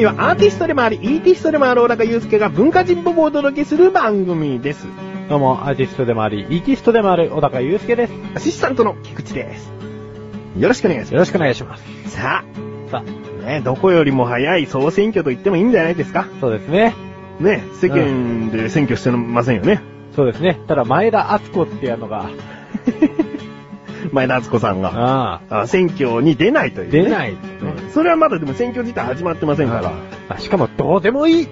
組はアーティストでもあり、イーティストでもある小高祐介が文化人っぽくお届けする番組です。どうも、アーティストでもあり、イーティストでもある小高祐介です。アシスタントの菊池です。よろしくお願いしよろしくお願いします。ます。ささあ、ね、どこよりも早い総選挙と言ってもいいんじゃないですか？あ、そうですね。ね、世間で選挙してませんよね。そうですね。ただ、前田敦子っていうのが、前田敦子さんが。ああ、あ選挙に出ないという、ね。出ない。うんそれはまだでも選挙自体始まってませんから。あしかも、どうでもいい。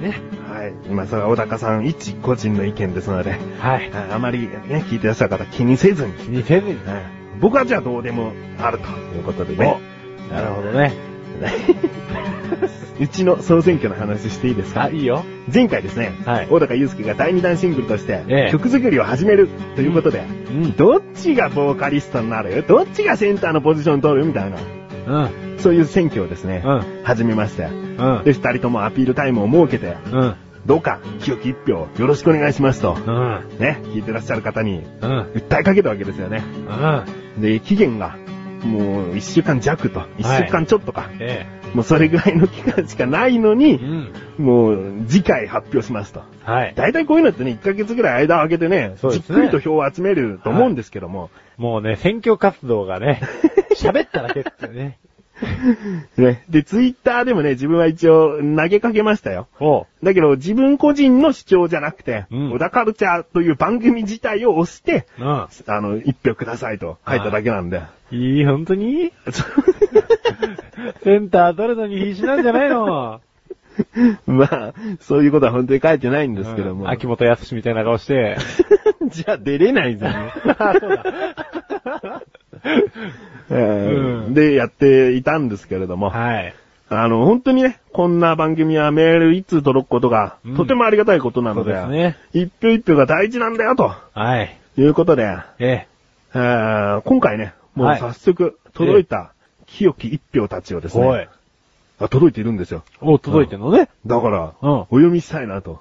ね。はい。今、それは小高さん一個人の意見ですので、はい。ああまりね、聞いてらっしゃる方気にせずに。気にせずに。僕はじゃあどうでもあるということでね。なるほどね。うちの総選挙の話していいですか？あ、いいよ。前回ですね、はい小高祐介が第2弾シングルとして、ええ曲作りを始めるということで、うん。どっちがボーカリストになる？どっちがセンターのポジション取る？みたいな、うん。そういう選挙をですね、うん始めまして、うん。で、二人ともアピールタイムを設けて、うん。どうか清き一票よろしくお願いしますと、うん。ね、聞いてらっしゃる方にうん。訴えかけたわけですよね。うん。で、期限が、もう一週間弱と、一週間ちょっとか、えもうそれぐらいの期間しかないのえ。にう、ん。もう次回発表しますと。はい。大体こういうのってね、1ヶ月ぐらい間を空けてね、ねじっくりと票を集めると思うんですけども、もうね、選挙活動がね、喋っただけってね。ね。で、ツイッターでもね、自分は一応投げかけましたよ。だけど、自分個人の主張じゃなくて、うん小田カルチャーという番組自体を押して、うん。あの、一票くださいと書いただけなんで。いい、本当に？センター取るのに必死なんじゃないの？まあ、そういうことは本当に書いてないんですけども。うん秋元康みたいな顔して。じゃあ出れないじゃん。あそうだ。で、やっていたんですけれども、はい。あの、本当にね、こんな番組はメール一通届くことが、うんとてもありがたいことなそうので、ですね。一票一票が大事なんだよ、とはい。いうことで、ええ。えー今回ね、もうはい早速届いた清き一票たちをですね、おい。あ届いているんですよ。お、届いてんのね。だから、うんお読みしたいなと。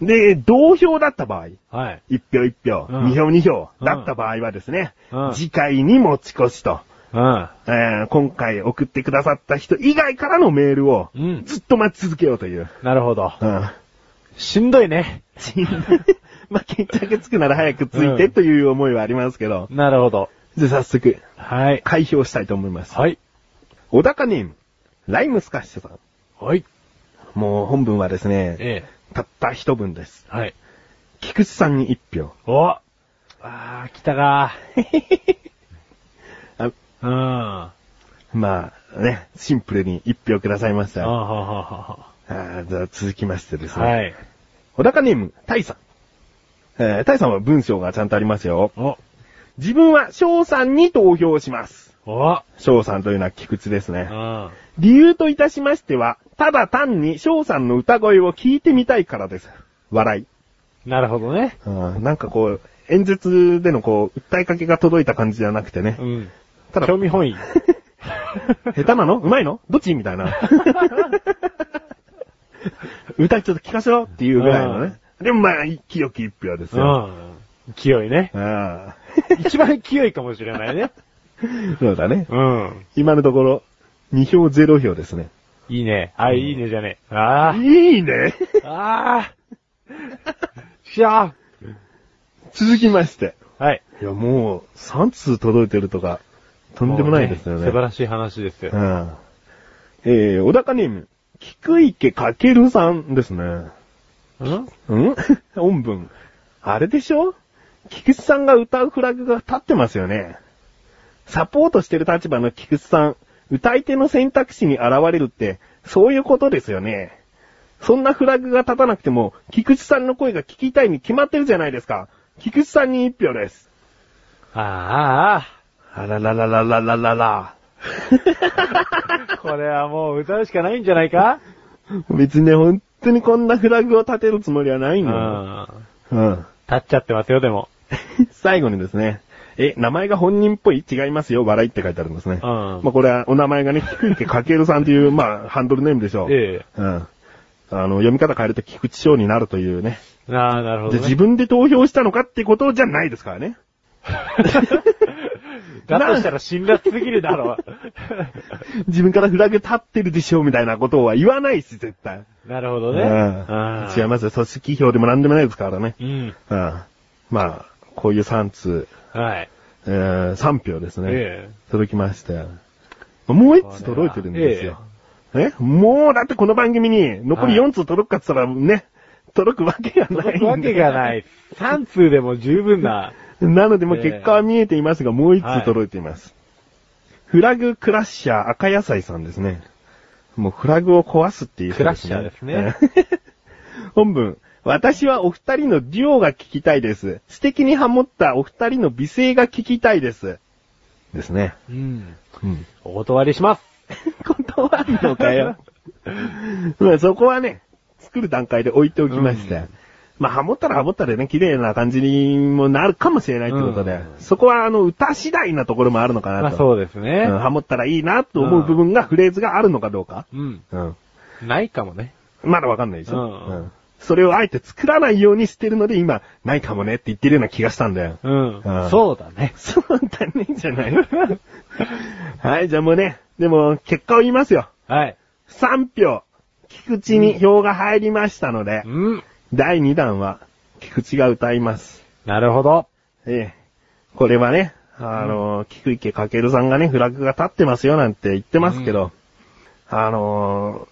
で、同票だった場合、はい。一票一票、うん二票二票だった場合はですね、うん次回に持ち越しと、うん。えー今回送ってくださった人以外からのメールをうん。ずっと待ち続けようという。なるほど。うん。しんどいね。まあ、決着つくなら早くついてという思いはありますけど。なるほど。じゃあ早速、はい。開票したいと思います。はい。小高ネーム、ライムスカッシュさん。はい。もう本文はですね、ええ。たった一文です。はい。菊池さんに一票。おあー、来たか あうん。あまあね、シンプルに一票くださいましたーよ。はははあーじゃあ続きましてですは。ね。はい。小高ネーム、タイさん。えー、タイさんは文章がちゃんとありますよ。お、自分は翔さんに投票します。お、翔さんというのは菊池ですねう。ん。理由といたしましては、ただ単に翔さんの歌声を聞いてみたいからです。笑い。なるほどね。うん、なんかこう、演説でのこう、訴えかけが届いた感じじゃなくてねう。ん。ただ興味本位。下手なの？うまいの？どっち？みたいな。歌ちょっと聞かせろっていうぐらいのね。でもまあ、清き一票ですうよ。ん。勢いね。ああ 一番勢いかもしれないね。そうだね。うん。今のところ、2票0票ですね。いいね。あ、いいねじゃねえ。あいいね。あ。ああ。しゃ続きまして。あ。はい。いや、もう、3通届いてるとか、とんでもないですよね。素晴らしい話ですよ。うん。えー、小高ネーム、菊池かけるさんですね。うん？うん？音文。あれでしょ？菊池さんが歌うフラグが立ってますよね。サポートしてる立場の菊池さん、歌い手の選択肢に現れるって、そういうことですよね。そんなフラグが立たなくても、菊池さんの声が聞きたいに決まってるじゃないですか。菊池さんに一票です。ああ、あらららららららら。これはもう歌うしかないんじゃないか？別にね、本当にこんなフラグを立てるつもりはないうんのよ。。うん。立っちゃってますよ、でも。最後にですね、え、名前が本人っぽい？違いますよ、笑いって書いてあるんですね。うんまあこれはお名前がね、菊池かけるさんという、まあハンドルネームでしょう。えうん。あの、読み方変えると菊池翔になるというね。え。ああ、なるほど、で、ね。自分で投票したのかってことじゃないですからね。だとしたら辛辣すぎるだろ 自分からフラグ立ってるでしょうみたいなことは言わないし、絶対。う。なるほどね。うん違いますよ。組織票でも何でもないですからね。うん。うん。まあ、こういう3通、はい。えー、3票ですね。え届きましたよ。もう1通届いてるんですよ。え？もう、だってこの番組に残り4通届くかって言ったらね、届くわけがえ。ない。届くわけがない。3通でも十分な。なので、もう結果は見えていますが、もう1通届いています。フラグクラッシャー赤野菜さんですね。もうフラグを壊すっていう人クラッシャーですね。本文。私はお二人のデュオが聞きたいです。素敵にハモったお二人の美声が聞きたいです。ですね。うん。うん。お断りします。断るのかよ。まあそこはね、作る段階で置いておきました。うんまあ、ハモったらハモったでね、綺麗な感じにもなるかもしれないってことで、うんそこはあの、歌次第なところもあるのかなと。まあそうですね。うんハモったらいいなと思う部分が、フレーズがあるのかどうか。うん。うん。ないかもね。まだわかんないでしょ。うんそれをあえて作らないようにしてるので、今、ないかもねって言ってるような気がしたんだよ。うんうん。そうだね。そうだね、じゃない。はい、じゃあもうね、でも、結果を言いますよ。はい。3票、菊池に票が入りましたので、うん。第2弾は、菊池が歌います。なるほど。ええ。これはね、あの、菊池かけるさんがね、フラグが立ってますよなんて言ってますけど、あの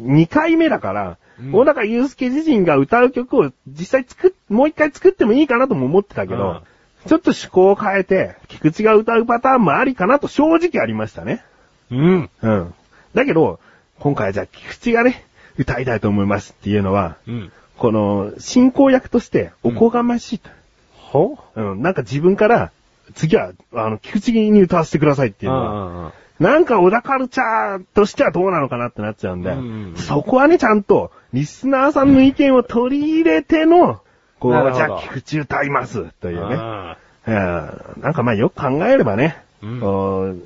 2回目だから、うん小高祐介自身が歌う曲を実際作っ、もう一回作ってもいいかなとも思ってたけど、ちょっと趣向を変えて、菊池が歌うパターンもありかなと正直ありましたね。うん。うん。だけど、今回はじゃあ菊池がね、歌いたいと思いますっていうのは、うん。この、進行役としておこがましいと。ほうん、なんか自分から、次は、あの、菊池に歌わせてくださいっていうのは、は。なんか小田カルチャーとしてはどうなのかなってなっちゃうんで、うんそこはね、ちゃんと、リスナーさんの意見を取り入れての、こう、なるほどじゃあ菊池歌います、というね。なんかまあよく考えればね、うんあー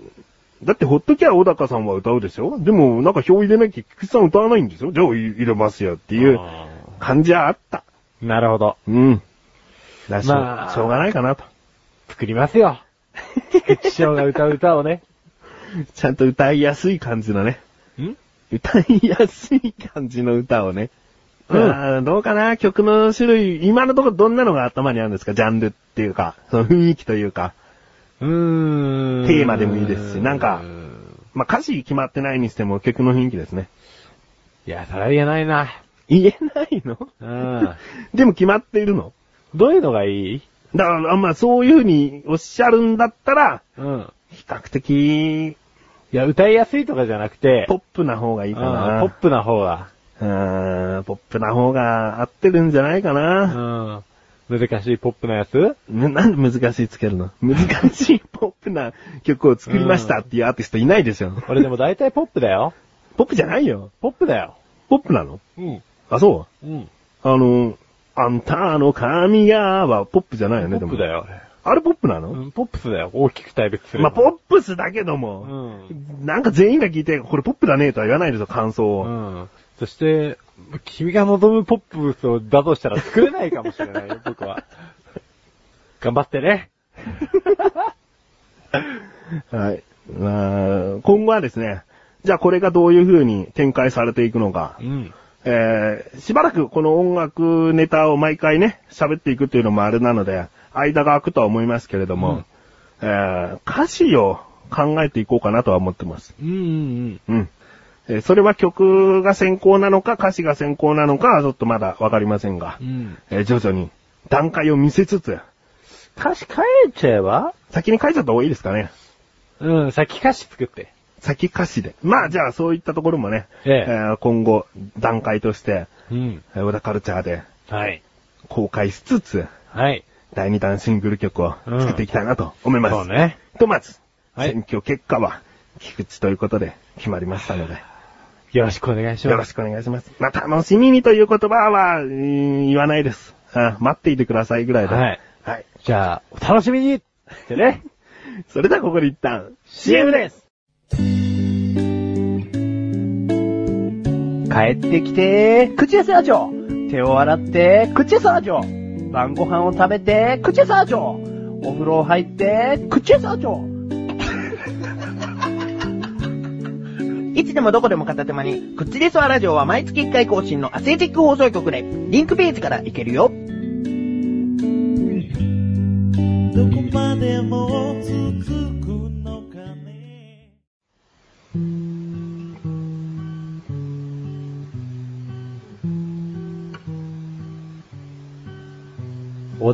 だってほっときゃ小高さんは歌うでしょ？でも、なんか票入れなきゃ菊池さん歌わないんですよじゃあ入れますよってーいうあ感じはあった。ーなるほど。うん。だし、まあしょうがないかなと。作りますよ。菊池師匠が歌う歌をね。ちゃんと歌いやすい感じのね。ん？歌いやすい感じの歌をね。うんどうかな？曲の種類、今のところどんなのが頭にあるんですか？ジャンルっていうか、その雰囲気というか。うーん。テーマでもいいですしなんかまあ、歌詞決まってないにしても曲の雰囲気ですね。いや、それは言えないな。言えないの？うん。でも決まっているの？どういうのがいい？だから、まあ、そういう風におっしゃるんだったら、うん。比較的、いや、歌いやすいとかじゃなくて、ポップな方がいいかうんな。ポップな方が。うーん、ポップな方が合ってるんじゃないかうな。ん。難しいポップなやつ？ななんで難しいつけるの？難しいポップな曲を作りましたっていうアーティストいないでしょ。俺でも大体ポップだよ。ポップじゃないよ。ポップだよ。ポップなの？うん。あ、そう？うん。あの、あんたの髪やはポップじゃないよね、でも。ポップだよ。あれポップなの、うん、ポップスだよ。大きく対別する。まあ、ポップスだけどうも、ん。なんか全員が聞いて、これポップだねとは言わないでしょ、感想を。うん。そして、君が望むポップスをだとしたら作れないかもしれないよ、僕は。頑張ってね。はい。まあ、今後はですね、じゃあこれがどういう風に展開されていくのか。うん。えー、しばらくこの音楽ネタを毎回ね、喋っていくっていうのもあれなので、間が空くとは思いますけれども、えー、歌詞を考えていこうかなとは思ってます。うんうんうん。えーそれは曲が先行なのか歌詞が先行なのかはちょっとまだわかりませんがうん。う、ん。えー徐々に段階を見せつつ、歌詞変えちゃえば？先に書いちゃった方がいいですかね。うん、先歌詞作って。先歌詞で。まあじゃあそういったところもね、ええー今後段階として、うん。えー小田カルチャーではい。公開しつつ、はい。第2弾シングル曲を作っていきたいなと思います。そうね。ひとまず、はい選挙結果は、菊池ということで決まりましたので、よろしくお願いします。よろしくお願いします。まあ、楽しみにという言葉は、うん言わないです。あ待っていてくださいぐらいで。はい。はい。じゃあ、お楽しみにってね。それではここで一旦 CM です帰ってきて、口エサージョ手を洗って、口エサージョ晩ご飯を食べて、口エサージョお風呂入って、口エサージョいつでもどこでも片手間に、クッチレスワラジオは毎月1回更新のアスレチック放送局で、リンクページから行けるよ。どこまでも続く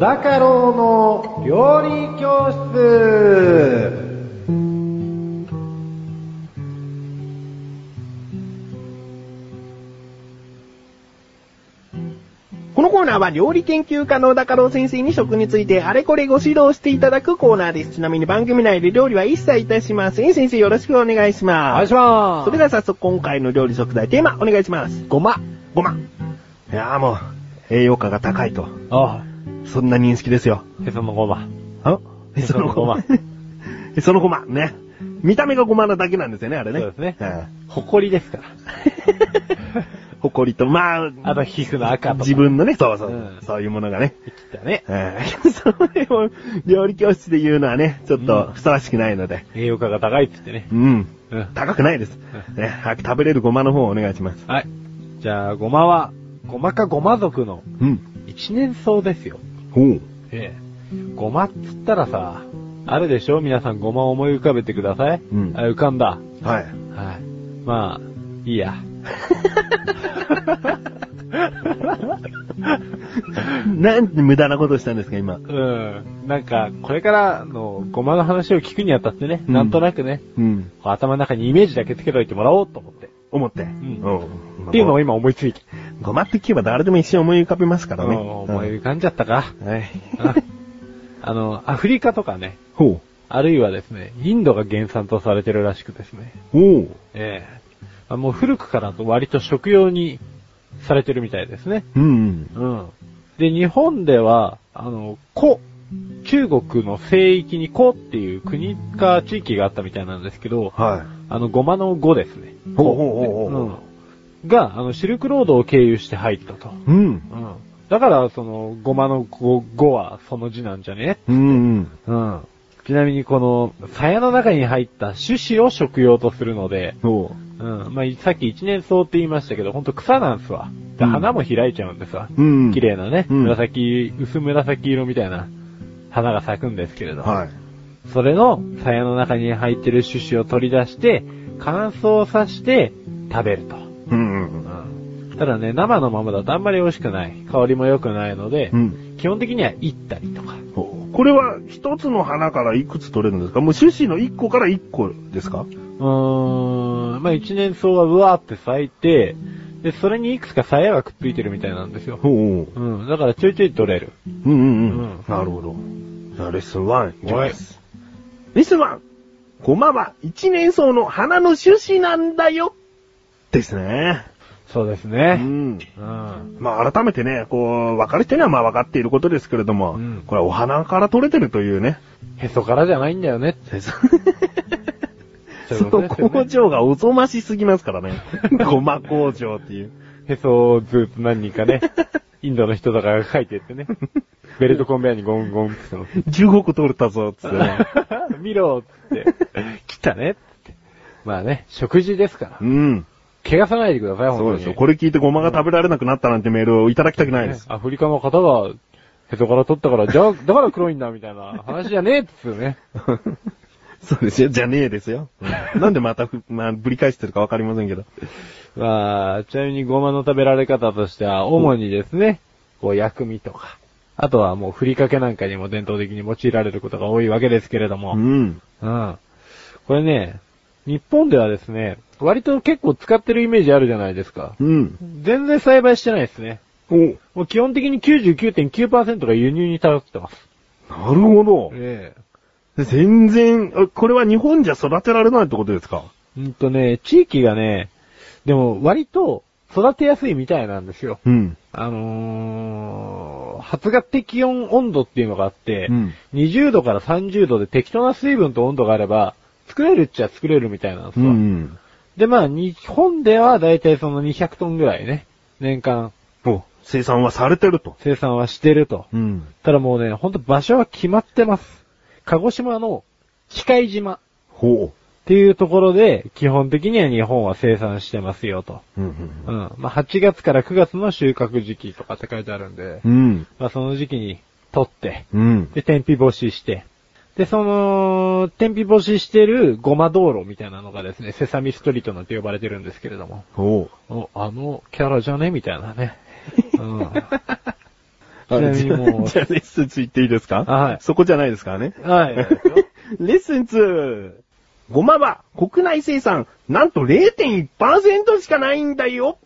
高郎の料理教室このコーナーは料理研究家の小高郎先生に食についてあれこれご指導していただくコーナーです。ちなみに番組内で料理は一切いたしません。先生よろしくお願いしおます。願いします。それでは早速今回の料理食材テーマお願いします。ごま。ごま。いやーもう、栄養価が高いと。あそんな認識ですよ。あ、へそのごま。あへそのごま。へそのごま。ね。見た目がごまなだけなんですよね、あれね。そうですねはいほこりですから。ほこりと、まあ、あと皮膚の赤とか。自分のね、そうそう、うんそういうものがね。切ったね。えー それを料理教室で言うのはね、ちょっとふさわしくないので。栄養価が高いって言ってね。うん。うん。高くないです。ね、早く食べれるごまの方をお願いします。はい。じゃあ、ごまは、ごまかごま族のうん。一年草ですよ。ほう。ええ。ごまっつったらさ、あるでしょ？皆さんごまを思い浮かべてください。うんあ、浮かんだ。はい。はい。まあ、いいや。なんて無駄なことしたんですか、今？うん。なんか、これからのごまの話を聞くにあたってね、うんなんとなくね、うん。頭の中にイメージだけつけといてもらおうと思って。思って。んうんっていうのを今思いついて。ごまって聞けば誰でも一瞬思い浮かべますからね。うん思い浮かんじゃったか。うんはい。あ あの、アフリカとかね、ほあるいはですね、インドが原産とされてるらしくですね。う。ほう。ええあもう古くから割と食用にされてるみたいですね。うん。うん。で、日本では、あの、古、中国の西域に古っていう国か地域があったみたいなんですけど、はあの、ごまの語ですね。ほうほうほうほううん。が、あの、シルクロードを経由して入ったと。い。うん。うん。だから、その、ごまの語語はその字なんじゃね？うん。うん。ちなみにこの、鞘の中に入った種子を食用とするので、ほうん。まあ、さっき一年草って言いましたけど、ほんと草なんすわ。で、うん花も開いちゃうんですわ。う。うん。綺麗なね、うん紫、薄紫色みたいな花が咲くんですけれど、はい。それの鞘の中に入ってる種子を取り出して、乾燥させて食べると。うん。うん。ただね、生のままだとあんまり美味しくない。香りも良くないので、うん。基本的には炒ったりとか。これは一つの花からいくつ取れるんですか？もう種子の一個から一個ですか？うーん、まあ一年草がうわーって咲いて、で、それにいくつか鞘がくっついてるみたいなんですよ。ほう。うん、だからちょいちょい取れる。うんうんううんん。なるほど。じゃあレッスン1いきます。レッスン 1! ごまは一年草の花の種子なんだよですね。そうですうね。ん。うん。まあ改めてね、こう、分かる人にはまあ分かっていることですけれども、うんこれはお花から取れてるというね。へそからじゃないんだよね。その工場がおぞましすぎますからね。ごま工場っていう。へそをずっと何人かね、インドの人とかが書いてってね、ベルトコンベヤーにゴンゴンって言って15個取れたぞ、つってね。の 見ろっつって、来たねって。まあね、食事ですからう。ん。怪我さないでください、本当に。そうですよ。これ聞いてごまが食べられなくなったなんてメールをいただきたくないです。ねアフリカの方が、へそから取ったから、じゃあ、だから黒いんだ、みたいな話じゃねえっつうね。そうですよ。じゃねえですよ。なんでまたふ、まあ、ぶり返してるかわかりませんけど。まあ、ちなみにごまの食べられ方としては、主にですね、こう薬味とか、あとはもうふりかけなんかにも伝統的に用いられることが多いわけですけれども、うん。うん。これね、日本ではですね、割と結構使ってるイメージあるじゃないですか。うん。全然栽培してないですね。おもう基本的に99.9%が輸入に頼ってます。なるほど。え全然、あこれは日本じゃ育てられないってことですか？えうんとね、地域がね、でも割と育てやすいみたいなんですよ。うん。あの発芽適温温度っていうのがあって、うん20度から30度で適当な水分と温度があれば、作れるっちゃ作れるみたいなんですうわ。ん。で、まあ、日本ではだいたいその200トンぐらいね、年間お、生産はされてると。生産はしてると。うん。ただもうね、ほんと場所は決まってます。鹿児島の機械島っほていうところで、基本的には日本は生産してますよと。う。うん。うん。まあ、8月から9月の収穫時期とかって書いてあるんで、うん。まあ、その時期に取って、うん。で、天日干しして、で、その、天日干ししてるごま道路みたいなのがですね、セサミストリートなんて呼ばれてるんですけれども、ほお、あのキャラじゃね？みたいなね。うん。う。ちなみにもうじゃあレッスン2行っていいですか？はいそこじゃないですからね。はい。レッスン 2! ごまは国内生産、なんと0.1%しかないんだよ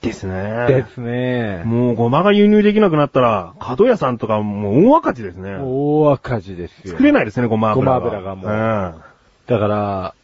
ですね。ですね。もうごまが輸入できなくなったら、角屋さんとかもう大赤字ですね。大赤字ですよ。作れないですね、ごま油は。ごま油がもううん。だから、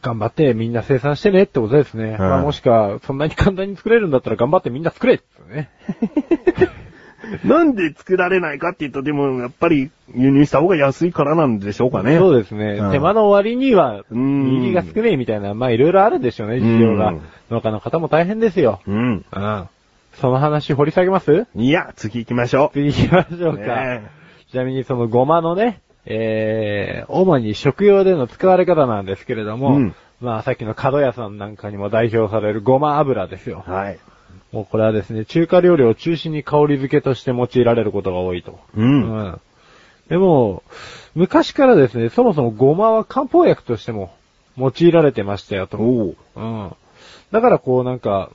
頑張ってみんな生産してねってことですね。まあもしくは、そんなに簡単に作れるんだったら頑張ってみんな作れってね。なんで作られないかって言うと、でもやっぱり輸入した方が安いからなんでしょうかね。そうですね。うん手間の割には、うん入りが少ねえみたいな、まあいろいろあるんでしょうね、事情がうん。農家の方も大変ですよ。うん。うん。その話掘り下げます？いや、次行きましょう。次行きましょうか。ねちなみにそのごまのね、えー、主に食用での使われ方なんですけれども、うんまあさっきの角屋さんなんかにも代表されるごま油ですよ。はい。もうこれはですね、中華料理を中心に香り付けとして用いられることが多いと。うん。うんでも、昔からですね、そもそもごまは漢方薬としても用いられてましたよと。おう。うん。だからこうなんか、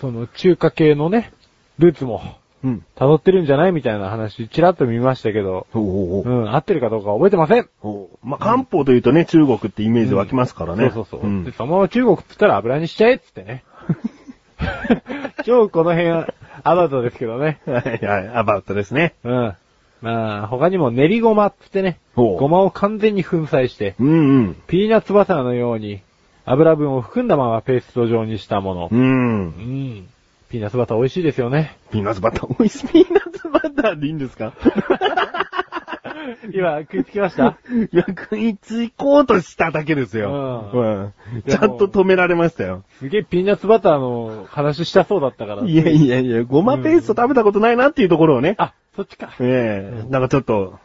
その中華系のね、ルーツもうん。辿ってるんじゃないみたいな話、ちらっと見ましたけど、おうおうおううん、合ってるかどうか覚えてません。おうまあ、漢方というとね、中国ってイメージ湧きますからね。そうそうそう。んで、そのまま中国っつったら油にしちゃえっつってね。超この辺はアバウトですけどね。はいはい、アバウトですね。うん。まあ、他にも練りごまっつってね、ごまを完全に粉砕して、うんうん。ピーナッツバターのように油分を含んだままペースト状にしたもの。うんう。ん。ピーナッツバター美味しいですよね。ピーナッツバター、美味しい。ピーナッツバターでいいんですか？今、食いつきました？いや、食いつこうとしただけですよ。ううん。ちゃんと止められましたよ。すげえピーナッツバターの話したそうだったから。いやいやいや、ごまペースト食べたことないなっていうところをね。あ、そっちか。ええなんかちょっと、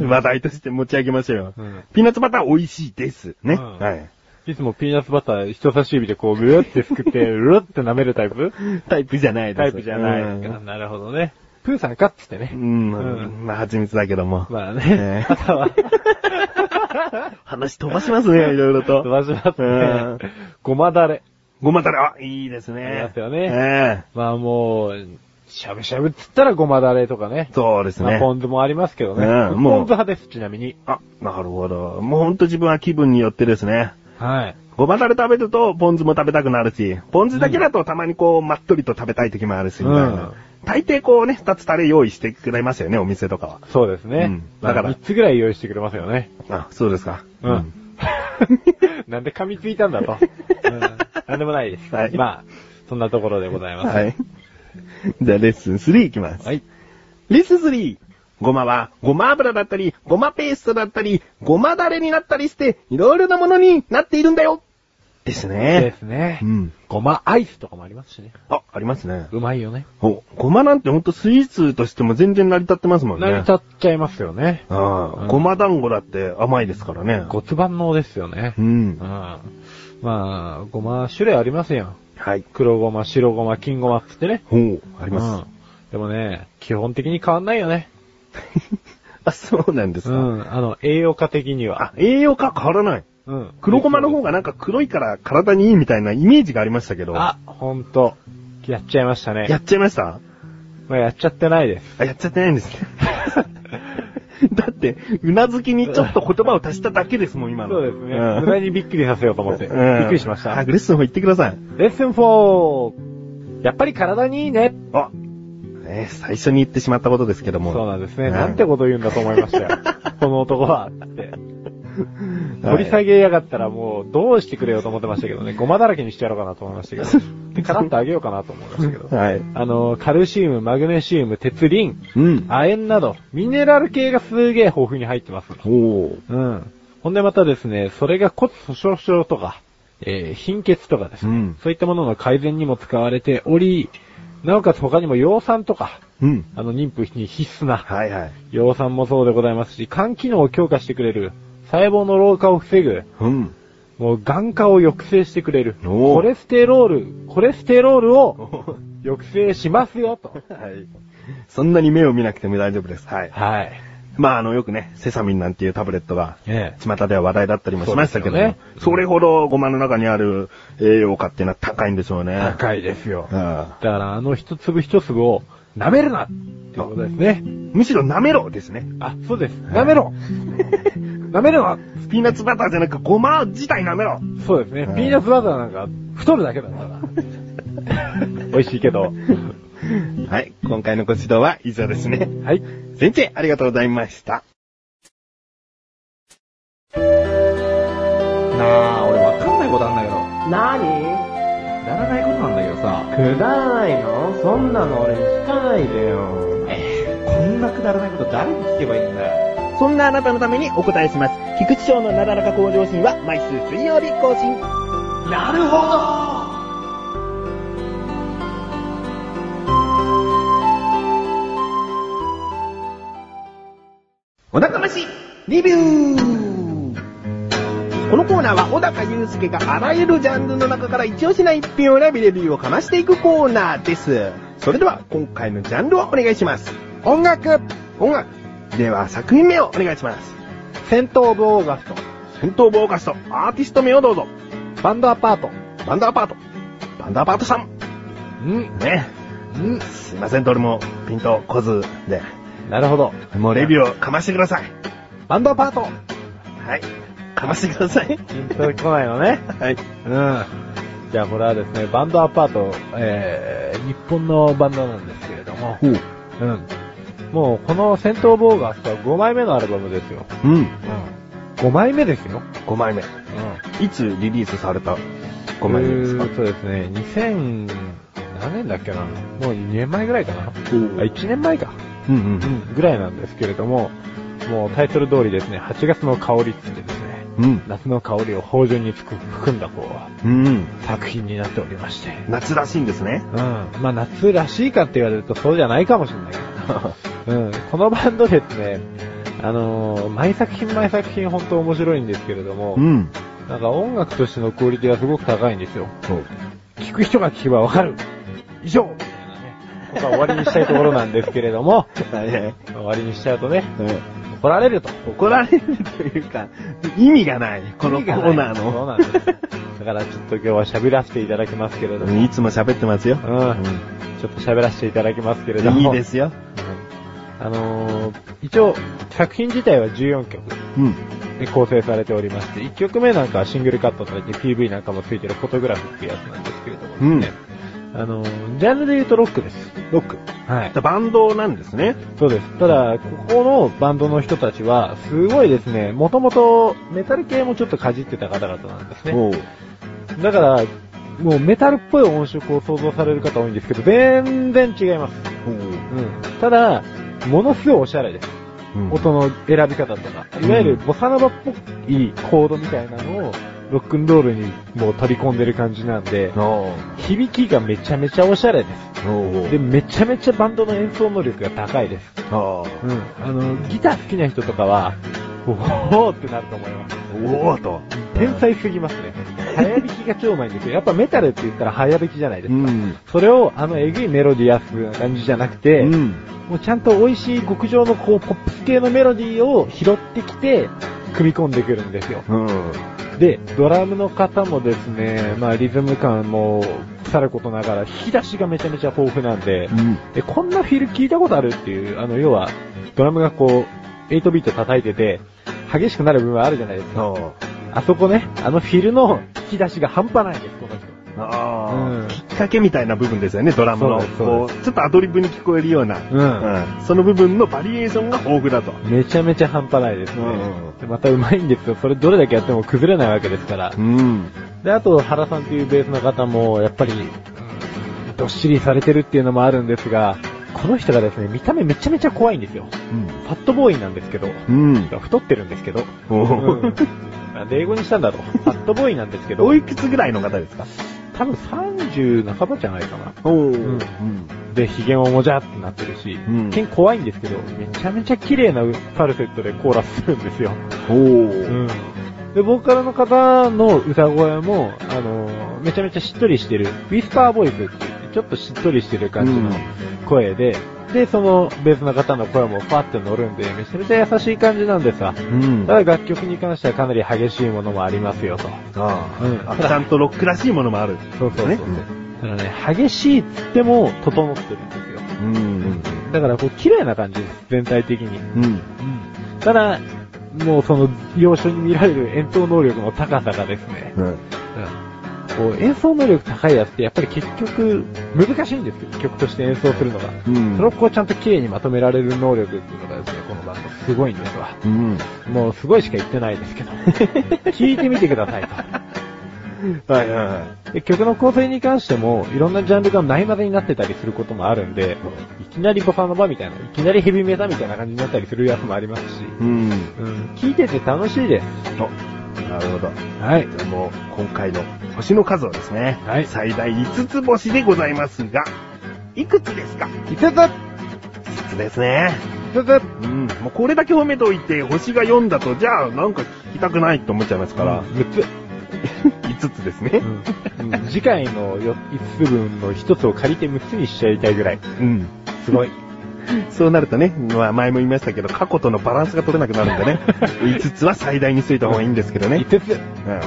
話題として持ち上げましょうよ。うんピーナッツバター美味しいです。ね。うんはい。いつもピーナッツバター人差し指でこう、ぐるってすくって、るるって舐めるタイプ？タイプじゃないです。タイプじゃない。なるほどね。プーさんかっつってね。うん、うんまあ、蜂蜜だけども。まあえね。えあとは、話飛ばしますね、いろいろと。飛ばしますうんね。ごまだれ。ごまだれ、あ、いいですね。ありますよねええまあもう、しゃぶしゃぶっつったらごまだれとかね。そうですね。まあポン酢もありますけどね。うんもうポン酢派です、ちなみに。あ、なるほど。もうほんと自分は気分によってですね。はい。ごまだれ食べると、ポン酢も食べたくなるし、ポン酢だけだとたまにこう、まっとりと食べたい時もあるし、みたいな。うん大抵こうね、二つタレ用意してくれますよね、お店とかは。そうですね。うんだからら3つぐらい用意してくれますよね。あ、そうですか。うん。なんで噛みついたんだと。うん。なんでもないです。はいまあ、そんなところでございます。はい。じゃあ、レッスン3いきます。はい。レッスン 3! ごまは、ごま油だったり、ごまペーストだったり、ごまだれになったりして、いろいろなものになっているんだよですでね。すねう。ん。ごまアイスとかもありますしね。あ、ありますね。うまいよね。お、ごまなんてほんとスイーツとしても全然成り立ってますもんね。成り立っちゃいますよね。ああ、うんごま団子だって甘いですからね。骨盤のですよね。ううん。ん。まあ、ごま種類ありますやん。はい。黒ごま、白ごま、金ごまってね。ほう、あります。うん。でもね、基本的に変わんないよね。あ、そうなんですか。うん。あの、栄養価的には。あ、栄養価変わらない。うん。黒ごまの方がなんか黒いから体にいいみたいなイメージがありましたけど。あ、ほんと。やっちゃいましたね。やっちゃいました？まあ、やっちゃってないです。あ、やっちゃってないんですね。だって、うなずきにちょっと言葉を足しただけですもん、今の。そうですね。ん無駄にびっくりさせようと思って。びうんっくりしました。はい、レッスン4言ってください。レッスン 4! やっぱり体にいいね。あ、ね、最初に言ってしまったことですけども。そうなんですね。うんなんてこと言うんだと思いましたよ。この男は。って。はい掘り下げやがったらもうどうしてくれようと思ってましたけどね。ごまだらけにしてやろうかなと思いましたけど。カラッとあげようかなと思いましたけど。はい。あの、カルシウム、マグネシウム、鉄、リン、うん。亜鉛など、ミネラル系がすげえ豊富に入ってます。おー。うん。ほんでまたですね、それが骨粗鬆症とか、えー貧血とかですね、うんそういったものの改善にも使われており、なおかつ他にも葉酸とか、うん。あの妊婦に必須な、はいはい。葉酸もそうでございますし、肝機能を強化してくれる、細胞の老化を防ぐ、うん。もう眼化を抑制してくれる、コレステロール、コレステロールを抑制しますよ、と。はい。そんなに目を見なくても大丈夫です。はい。はい。まあ、あの、よくね、セサミンなんていうタブレットが、ええ。巷では話題だったりもしましたけどねそれほどごまの中にある栄養価っていうのは高いんでしょうね。高いですよ。ああだからあの一粒一粒を舐めるなっていうことですね。むしろ舐めろですね。あ、そうです。舐めろ 舐めるなピーナッツバターじゃなくごま自体舐めろ。そうですね。うんピーナッツバターなんか太るだけだから。美味しいけど。はい。今回のご指導は以上ですね。はい。先生、ありがとうございました。なあ、俺わかんないことあんだけど。なにやらないことなんだけどさ。くだらないの？そんなの俺に聞かないでよ。こんなくだらないこと誰に聞けばいいんだよ。そんなあなたのためにお答えします。菊池賞のなだらか向上心は毎週水曜日更新。なるほお腹飯リビューこのコーナーは小高祐介があらゆるジャンルの中から一押しな一品を選びレビューをかましていくコーナーです。それでは今回のジャンルをお願いします。音楽音楽では作品名をお願いします。ど戦闘オブオーガスト。戦闘ボーカスト、アーティスト名をどうぞ。バンドアパート。バンドアパート。バンドアパートさん。んね。んすいません、どれもピンとこずで。なるほど。もうレビューをかましてください。バンドアパート。はい。かましてください。ピンと来ないのね。はい。うん。じゃあこれはですね、バンドアパート、えー、日本のバンドなんですけれども、ほう。うん。もうこの戦闘ボーガストは5枚目のアルバムですよ。うん。うん。5枚目ですよ。5枚目。うん。いつリリースされた？5枚目ですか？えーそうですね、2000、何年だっけな？もう2年前ぐらいかなあ、1年前か。うんうんうん、ぐらいなんですけれども、もうタイトル通りですね、8月の香りって言ってですね、うん。夏の香りを芳醇につく含んだこう、うん。作品になっておりまして。夏らしいんですね。うん。まあ夏らしいかって言われるとそうじゃないかもしれないけど。うん。このバンドですね、あのー毎作品毎作品本当面白いんですけれども、ん。なんか音楽としてのクオリティがすごく高いんですよ。そう。聞く人が聞けばわかる。以上ことは終わりにしたいところなんですけれども、はいはい。終わりにしちゃうとね、怒られると。怒られるというか、意味がない。このコーナーそうの。なんです。だからちょっと今日は喋らせていただきますけれども、うんいつも喋ってますよ。うん。ちょっと喋らせていただきますけれども。いいですよ。あのー、一応、作品自体は14曲うん。で構成されておりまして、1曲目なんかはシングルカットされて PV なんかもついてるフォトグラフっていうやつなんですけれどもね、あのー、ジャンルで言うとロックです。ロック。はい。バンドなんですね。そうです。ただ、ここのバンドの人たちは、すごいですね、もともとメタル系もちょっとかじってた方々なんですね。だから、もうメタルっぽい音色を想像される方多いんですけど、全然違います。うん。ただ、ものすごいおしゃれです。うん音の選び方とか。いわゆるボサノバっぽいコードみたいなのを、ロックンロールにもう取り込んでる感じなんで、おう響きがめちゃめちゃおしゃれです。おうで、めちゃめちゃバンドの演奏能力が高いです。おううん。あの、ギター好きな人とかは、おーってなると思います。おおと。天才すぎますね。早弾きが超うまいんですよ。やっぱメタルって言ったら早弾きじゃないですか。ん。それを、あの、えぐいメロディアスな感じじゃなくて、うん。もうちゃんと美味しい極上のこう、ポップス系のメロディーを拾ってきて、組み込んでくるんですよ。うん。で、ドラムの方もですね、まあリズム感もさることながら、引き出しがめちゃめちゃ豊富なんで、うん。で、こんなフィル聞いたことあるっていう、あの、要は、ドラムがこう、8ビート叩いてて、激しくなる部分はあるじゃないですか。あそこね、あのフィルの引き出しが半端ないです、この人。あきっかけみたいな部分ですよね、ドラムの。ちょっとアドリブに聞こえるような。うんその部分のバリエーションが豊富だと。めちゃめちゃ半端ないですね。うんでまた上手いんですよ。それどれだけやっても崩れないわけですから。ん。で、あと、原さんっていうベースの方も、やっぱり、うんどっしりされてるっていうのもあるんですが、この人がですね、見た目めちゃめちゃ怖いんですよ。ファットボーイなんですけど、うん。うん。太ってるんですけど、英語にしたんだろう。ファットボーイなんですけどお、いくつぐらいの方ですか？多分30半ばじゃないかな。おーうんで、髭ももじゃってなってるし、うん一見怖いんですけど、めちゃめちゃ綺麗なファルセットでコーラスするんですよ。おー。で、ボーカルの方の歌声も、あのーめちゃめちゃしっとりしてる、ウィスパーボイスって言って、ちょっとしっとりしてる感じの声で、で、そのベースの方の声もパッと乗るんで、めちゃめちゃ優しい感じなんですわ。うん。ただ楽曲に関してはかなり激しいものもありますよと。あうんあ、ちゃんとロックらしいものもある。そうそうそうね。だからね、激しいっつっても整ってるんですよ。うん。だからこう綺麗な感じです、全体的に。うん。ただ、もうその、要所に見られる演奏能力の高さがですね、うん。こう演奏能力高いやつってやっぱり結局難しいんですよ、曲として演奏するのが。うんそれをこうちゃんと綺麗にまとめられる能力っていうのがですね、このバンドすごいんですわ。うん。もうすごいしか言ってないですけど。聞いてみてくださいと。はいはいはで曲の構成に関しても、いろんなジャンルがないまぜになってたりすることもあるんで、いきなりボサノバみたいな、いきなりヘビメタみたいな感じになったりするやつもありますし、い。うん。うん、聞いてて楽しいです。なるほど。はい。でも、今回の星の数はですね、はい最大5つ星でございますが、いくつですか？5つ ?5 つですね。!5 つ？うん。もうこれだけ褒めといて、星が4だと、じゃあなんか聞きたくないって思っちゃいますから、6つ。5つですね。うん次回の5つ分の1つを借りて6つにしちゃいたいぐらい。うん。すごい。そうなるとね、まあ前も言いましたけど、過去とのバランスが取れなくなるんでね、5つは最大にしといた方がいいんですけどね。5つ。うん。わ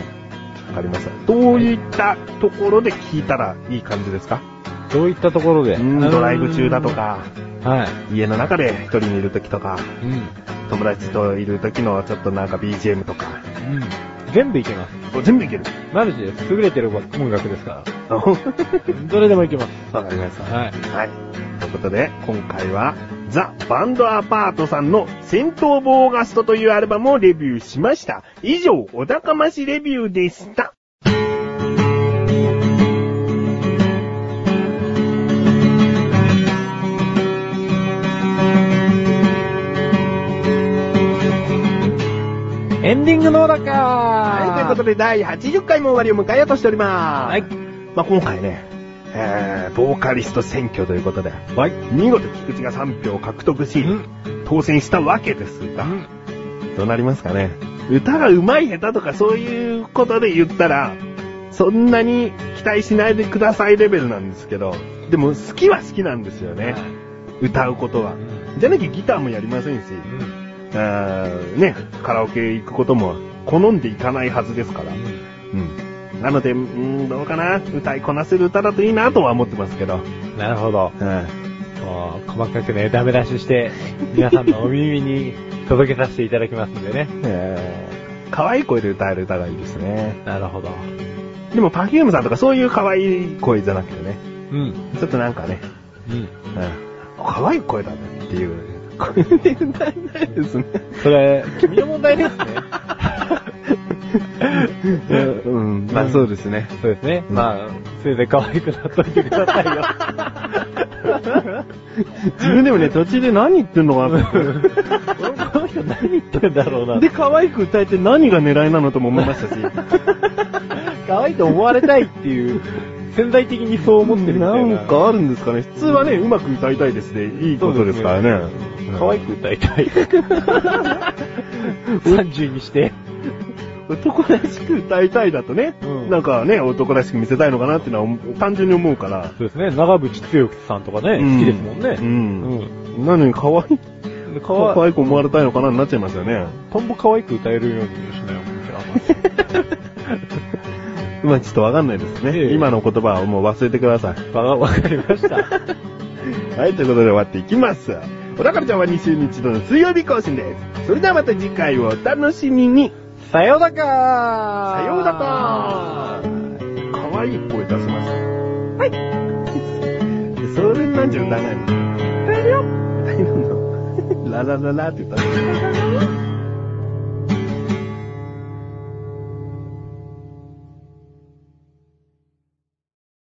かりました。どういったところで聞いたらいい感じですか？どういったところで？うん、ドライブ中だと。か、はい。家の中で一人にいる時とか、うん。友達といる時のちょっとなんか BGM とか、うん。全部いけます。全部いける？マルチで優れてる音楽ですから。わ どれでもいけます。かりました。はい。はい。ということで、今回は、ザ・バンドアパートさんの戦闘ボーガストというアルバムをレビューしました。以上、お高ましレビューでした。エンディングのだかはい、ということで第80回も終わりを迎えようとしております。はい。まあ、今回ね、えー、ボーカリスト選挙ということで、はい。見事菊池が3票を獲得し、当選したわけですが、どうなりますかね？歌が上手い下手とかそういうことで言ったら、そんなに期待しないでくださいレベルなんですけど、でも好きは好きなんですよね。歌うことは。じゃなきゃギターもやりませんし、あーね、カラオケ行くことも好んでいかないはずですから。うん。なので、うーん、どうかな歌いこなせる歌だといいなとは思ってますけど。なるほど。うん。もう細かくね、ダメ出しして、皆さんのお耳に届けさせていただきますんでね。えー、可愛い声で歌える歌がいいですね。なるほど。でも、パフュームさんとかそういう可愛い声じゃなくてね、うん。ちょっとなんかね、うん。うん、可愛い声だねっていう声で歌えないですね。それ、君の問題ですね。うん、まあそうですね。そうですね。うんまあ、せいぜい可愛くなっといてくださいよ。自分でもね、途中で何言ってんのかなこの人何言ってんだろうなて。。で、可愛く歌えて何が狙いなのとも思いましたし。可愛いと思われたいっていう、潜在的にそう思ってるみたいな。なんかあるんですかね。普通はね、うまく歌いたいですでいいことですからね。可愛く歌いたい。30にして。男らしく歌いたいだとね、うんなんかね、男らしく見せたいのかなっていうのは単純に思うから。そうですね。長渕剛さんとかね、好きですもんね。うん。なのに可愛い、うん。可可愛い。愛く思われたいのかなになっちゃいますよね。トンボ可愛く歌えるようにしないよ。まあちょっとわかんないですね。ええ今の言葉はもう忘れてください。わわかりました。はい、ということで終わっていきます。小田からちゃんは2週に一度の水曜日更新です。それではまた次回をお楽しみに。さようだかさようだか可愛い声出せます。はい。それなんじゃないの？歌えるよ歌えるのララララって歌ってる。